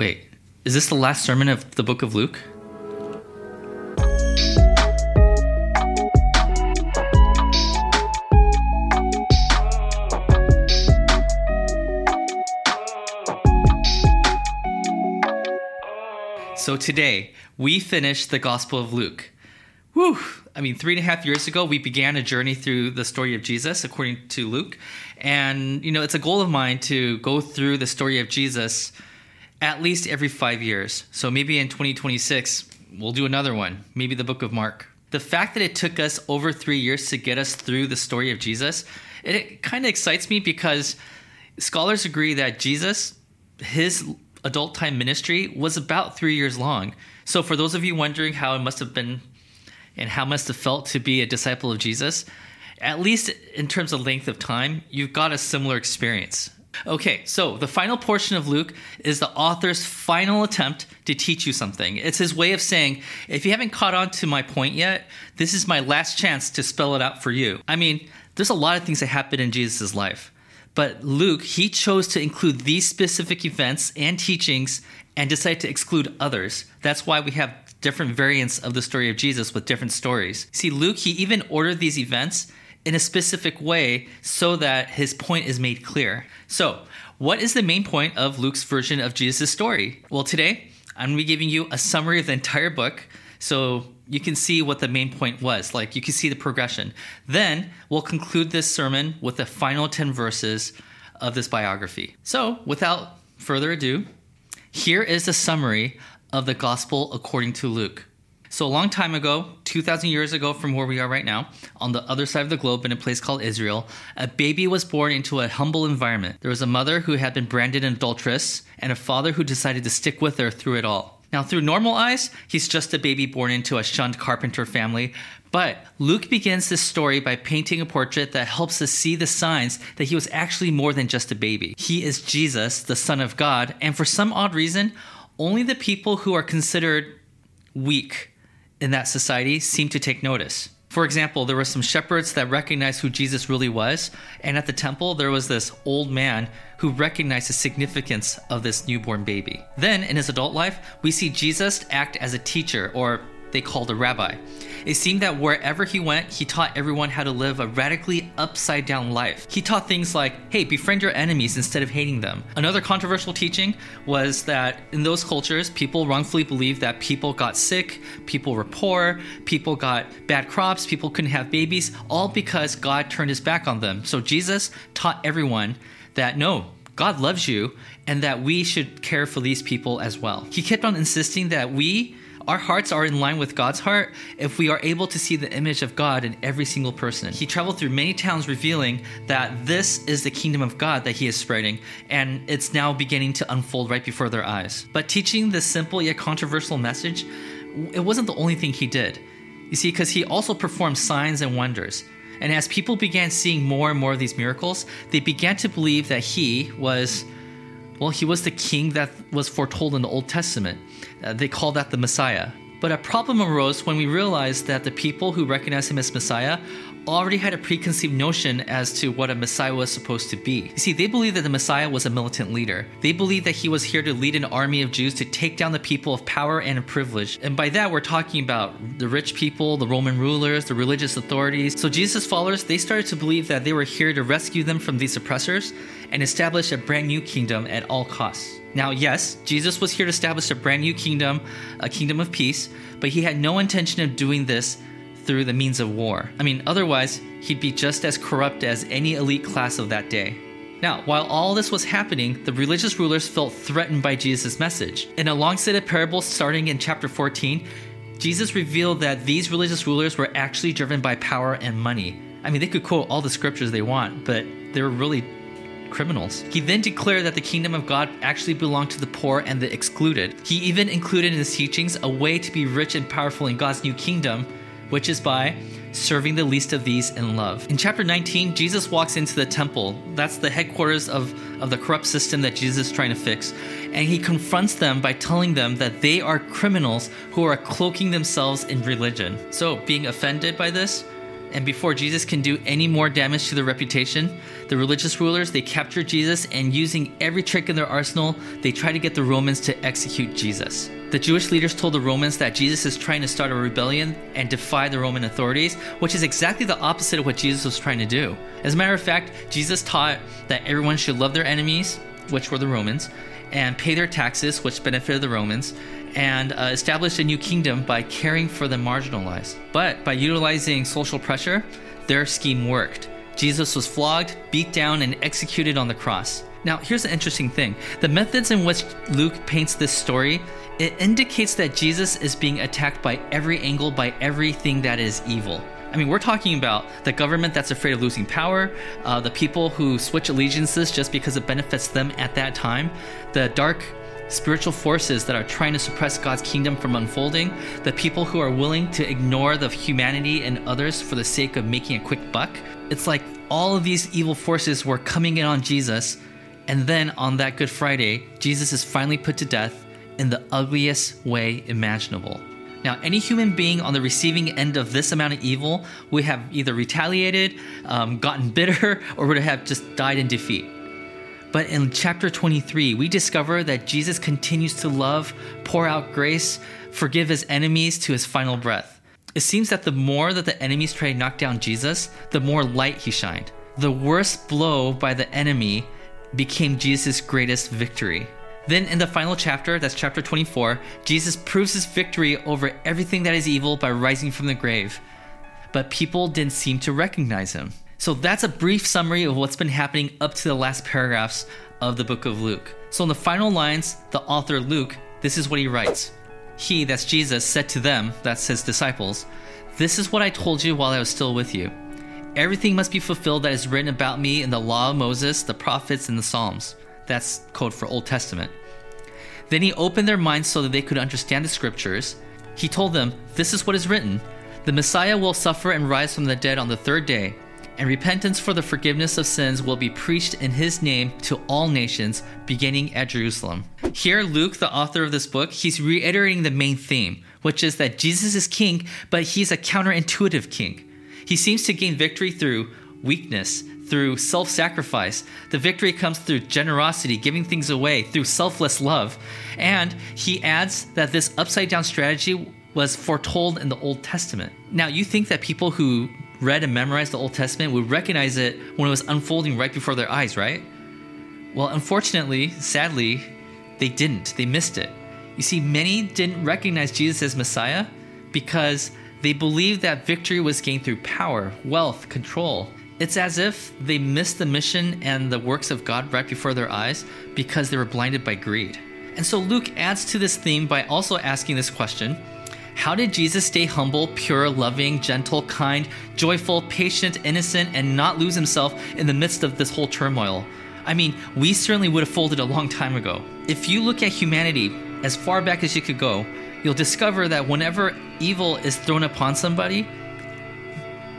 Wait, is this the last sermon of the book of Luke? So today, we finished the Gospel of Luke. Whew! I mean, three and a half years ago, we began a journey through the story of Jesus according to Luke. And, you know, it's a goal of mine to go through the story of Jesus at least every five years. So maybe in 2026, we'll do another one, maybe the book of Mark. The fact that it took us over three years to get us through the story of Jesus, it, kind of excites me because scholars agree that Jesus, his adult time ministry was about three years long. So, for those of you wondering how it must have been and how it must have felt to be a disciple of Jesus, at least in terms of length of time, you've got a similar experience. Okay, so the final portion of Luke is the author's final attempt to teach you something. It's his way of saying, if you haven't caught on to my point yet, this is my last chance to spell it out for you. I mean, there's a lot of things that happen in Jesus' life. But Luke, he chose to include these specific events and teachings and decided to exclude others. That's why we have different variants of the story of Jesus with different stories. See, Luke, he even ordered these events in a specific way so that his point is made clear. So, what is the main point of Luke's version of Jesus' story? Well, today I'm to be giving you a summary of the entire book. So, you can see what the main point was. Like you can see the progression. Then we'll conclude this sermon with the final 10 verses of this biography. So, without further ado, here is a summary of the gospel according to Luke. So, a long time ago, 2,000 years ago from where we are right now, on the other side of the globe in a place called Israel, a baby was born into a humble environment. There was a mother who had been branded an adulteress and a father who decided to stick with her through it all. Now, through normal eyes, he's just a baby born into a shunned carpenter family. But Luke begins this story by painting a portrait that helps us see the signs that he was actually more than just a baby. He is Jesus, the Son of God, and for some odd reason, only the people who are considered weak in that society seemed to take notice. For example, there were some shepherds that recognized who Jesus really was, and at the temple, there was this old man who recognized the significance of this newborn baby. Then, in his adult life, we see Jesus act as a teacher, or they called a rabbi. It seemed that wherever he went, he taught everyone how to live a radically upside down life. He taught things like, hey, befriend your enemies instead of hating them. Another controversial teaching was that in those cultures, people wrongfully believed that people got sick, people were poor, people got bad crops, people couldn't have babies, all because God turned his back on them. So Jesus taught everyone that no, God loves you and that we should care for these people as well. He kept on insisting that we our hearts are in line with God's heart if we are able to see the image of God in every single person. He traveled through many towns revealing that this is the kingdom of God that he is spreading, and it's now beginning to unfold right before their eyes. But teaching this simple yet controversial message, it wasn't the only thing he did. You see, because he also performed signs and wonders. And as people began seeing more and more of these miracles, they began to believe that he was well, he was the king that was foretold in the Old Testament. Uh, they call that the Messiah. But a problem arose when we realized that the people who recognized him as Messiah already had a preconceived notion as to what a Messiah was supposed to be. You see, they believed that the Messiah was a militant leader. They believed that he was here to lead an army of Jews to take down the people of power and privilege. And by that, we're talking about the rich people, the Roman rulers, the religious authorities. So Jesus' followers, they started to believe that they were here to rescue them from these oppressors and establish a brand new kingdom at all costs. Now, yes, Jesus was here to establish a brand new kingdom, a kingdom of peace, but he had no intention of doing this through the means of war. I mean, otherwise, he'd be just as corrupt as any elite class of that day. Now, while all this was happening, the religious rulers felt threatened by Jesus' message. In a long set of parables starting in chapter 14, Jesus revealed that these religious rulers were actually driven by power and money. I mean, they could quote all the scriptures they want, but they were really criminals. He then declared that the kingdom of God actually belonged to the poor and the excluded. He even included in his teachings a way to be rich and powerful in God's new kingdom which is by serving the least of these in love. In chapter 19, Jesus walks into the temple. That's the headquarters of, of the corrupt system that Jesus is trying to fix. And he confronts them by telling them that they are criminals who are cloaking themselves in religion. So, being offended by this, And before Jesus can do any more damage to their reputation, the religious rulers they capture Jesus and using every trick in their arsenal, they try to get the Romans to execute Jesus. The Jewish leaders told the Romans that Jesus is trying to start a rebellion and defy the Roman authorities, which is exactly the opposite of what Jesus was trying to do. As a matter of fact, Jesus taught that everyone should love their enemies, which were the Romans, and pay their taxes, which benefited the Romans, and uh, established a new kingdom by caring for the marginalized. But by utilizing social pressure, their scheme worked. Jesus was flogged, beat down, and executed on the cross. Now, here's the interesting thing. The methods in which Luke paints this story, it indicates that Jesus is being attacked by every angle by everything that is evil. I mean, we're talking about the government that's afraid of losing power, uh, the people who switch allegiances just because it benefits them at that time, the dark spiritual forces that are trying to suppress God's kingdom from unfolding, the people who are willing to ignore the humanity and others for the sake of making a quick buck. It's like all of these evil forces were coming in on Jesus, and then on that Good Friday, Jesus is finally put to death in the ugliest way imaginable. Now, any human being on the receiving end of this amount of evil would have either retaliated, um, gotten bitter, or would have just died in defeat. But in chapter 23, we discover that Jesus continues to love, pour out grace, forgive his enemies to his final breath. It seems that the more that the enemies tried to knock down Jesus, the more light he shined. The worst blow by the enemy became Jesus' greatest victory. Then in the final chapter, that's chapter 24, Jesus proves his victory over everything that is evil by rising from the grave. But people didn't seem to recognize him. So that's a brief summary of what's been happening up to the last paragraphs of the book of Luke. So in the final lines, the author Luke, this is what he writes. He, that's Jesus, said to them, that's his disciples, This is what I told you while I was still with you. Everything must be fulfilled that is written about me in the law of Moses, the prophets, and the Psalms. That's code for Old Testament. Then he opened their minds so that they could understand the scriptures. He told them, This is what is written The Messiah will suffer and rise from the dead on the third day and repentance for the forgiveness of sins will be preached in his name to all nations, beginning at Jerusalem. Here, Luke, the author of this book, he's reiterating the main theme, which is that Jesus is king, but he's a counterintuitive king. He seems to gain victory through weakness, through self sacrifice. The victory comes through generosity, giving things away, through selfless love. And he adds that this upside down strategy was foretold in the Old Testament. Now, you think that people who read and memorized the Old Testament would recognize it when it was unfolding right before their eyes, right? Well, unfortunately, sadly, they didn't. They missed it. You see, many didn't recognize Jesus as Messiah because they believed that victory was gained through power, wealth, control. It's as if they missed the mission and the works of God right before their eyes because they were blinded by greed. And so Luke adds to this theme by also asking this question how did Jesus stay humble, pure, loving, gentle, kind, joyful, patient, innocent, and not lose himself in the midst of this whole turmoil? I mean, we certainly would have folded a long time ago. If you look at humanity as far back as you could go, you'll discover that whenever evil is thrown upon somebody,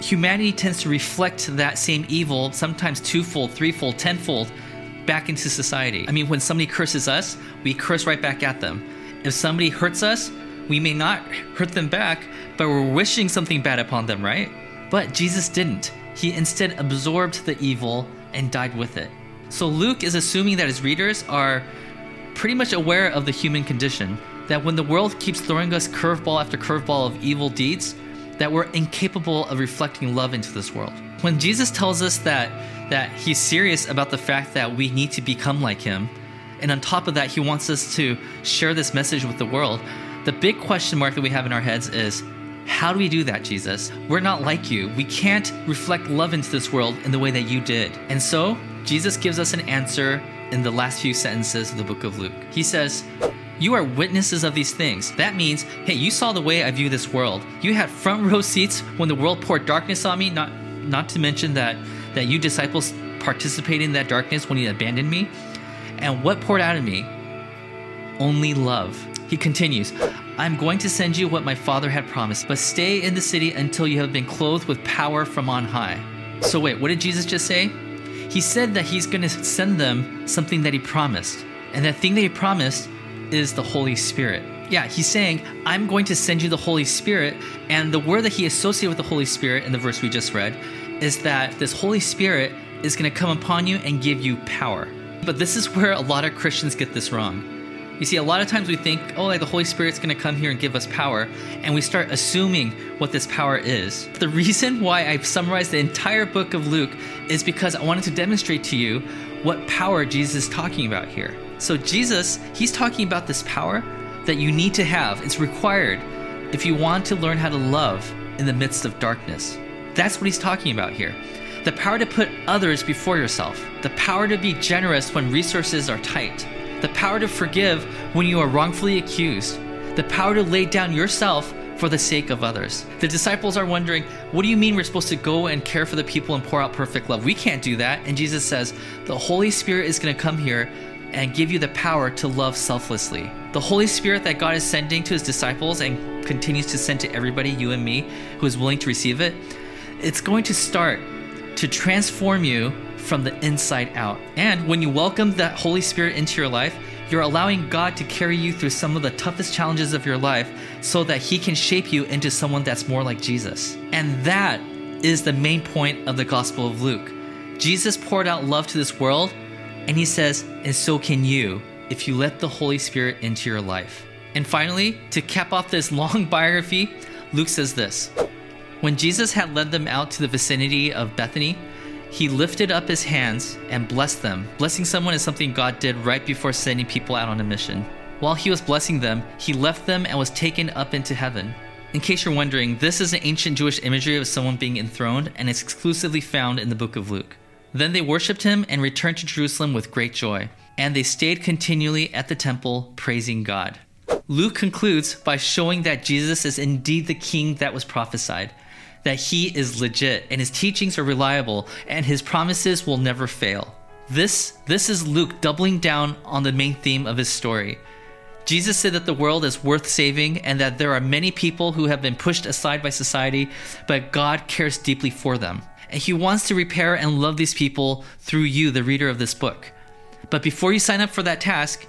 humanity tends to reflect that same evil, sometimes twofold, threefold, tenfold, back into society. I mean, when somebody curses us, we curse right back at them. If somebody hurts us, we may not hurt them back, but we're wishing something bad upon them, right? But Jesus didn't. He instead absorbed the evil and died with it. So Luke is assuming that his readers are pretty much aware of the human condition, that when the world keeps throwing us curveball after curveball of evil deeds, that we're incapable of reflecting love into this world. When Jesus tells us that that he's serious about the fact that we need to become like him, and on top of that he wants us to share this message with the world, the big question mark that we have in our heads is how do we do that, Jesus? We're not like you. We can't reflect love into this world in the way that you did. And so, Jesus gives us an answer in the last few sentences of the book of Luke. He says, you are witnesses of these things. That means, hey, you saw the way I view this world. You had front row seats when the world poured darkness on me, not not to mention that that you disciples participated in that darkness when you abandoned me. And what poured out of me? Only love. He continues, I'm going to send you what my father had promised, but stay in the city until you have been clothed with power from on high. So, wait, what did Jesus just say? He said that he's going to send them something that he promised. And that thing that he promised is the Holy Spirit. Yeah, he's saying, I'm going to send you the Holy Spirit. And the word that he associated with the Holy Spirit in the verse we just read is that this Holy Spirit is going to come upon you and give you power. But this is where a lot of Christians get this wrong. You see, a lot of times we think, oh, like the Holy Spirit's going to come here and give us power, and we start assuming what this power is. The reason why I've summarized the entire book of Luke is because I wanted to demonstrate to you what power Jesus is talking about here. So, Jesus, he's talking about this power that you need to have, it's required if you want to learn how to love in the midst of darkness. That's what he's talking about here. The power to put others before yourself, the power to be generous when resources are tight the power to forgive when you are wrongfully accused, the power to lay down yourself for the sake of others. The disciples are wondering, what do you mean we're supposed to go and care for the people and pour out perfect love? We can't do that. And Jesus says, the Holy Spirit is going to come here and give you the power to love selflessly. The Holy Spirit that God is sending to his disciples and continues to send to everybody, you and me, who is willing to receive it, it's going to start to transform you from the inside out. And when you welcome that Holy Spirit into your life, you're allowing God to carry you through some of the toughest challenges of your life so that He can shape you into someone that's more like Jesus. And that is the main point of the Gospel of Luke. Jesus poured out love to this world, and He says, and so can you if you let the Holy Spirit into your life. And finally, to cap off this long biography, Luke says this When Jesus had led them out to the vicinity of Bethany, he lifted up his hands and blessed them. Blessing someone is something God did right before sending people out on a mission. While he was blessing them, he left them and was taken up into heaven. In case you're wondering, this is an ancient Jewish imagery of someone being enthroned and it's exclusively found in the book of Luke. Then they worshipped him and returned to Jerusalem with great joy, and they stayed continually at the temple praising God. Luke concludes by showing that Jesus is indeed the king that was prophesied that he is legit and his teachings are reliable and his promises will never fail. This, this is Luke doubling down on the main theme of his story. Jesus said that the world is worth saving and that there are many people who have been pushed aside by society, but God cares deeply for them. And he wants to repair and love these people through you, the reader of this book. But before you sign up for that task,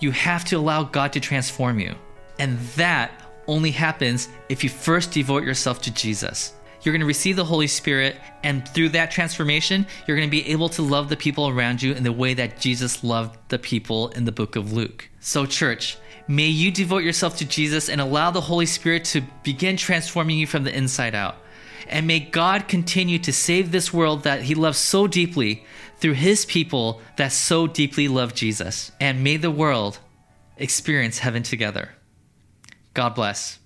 you have to allow God to transform you. And that only happens if you first devote yourself to Jesus you're going to receive the Holy Spirit, and through that transformation, you're going to be able to love the people around you in the way that Jesus loved the people in the book of Luke. So, church, may you devote yourself to Jesus and allow the Holy Spirit to begin transforming you from the inside out. And may God continue to save this world that He loves so deeply through His people that so deeply love Jesus. And may the world experience heaven together. God bless.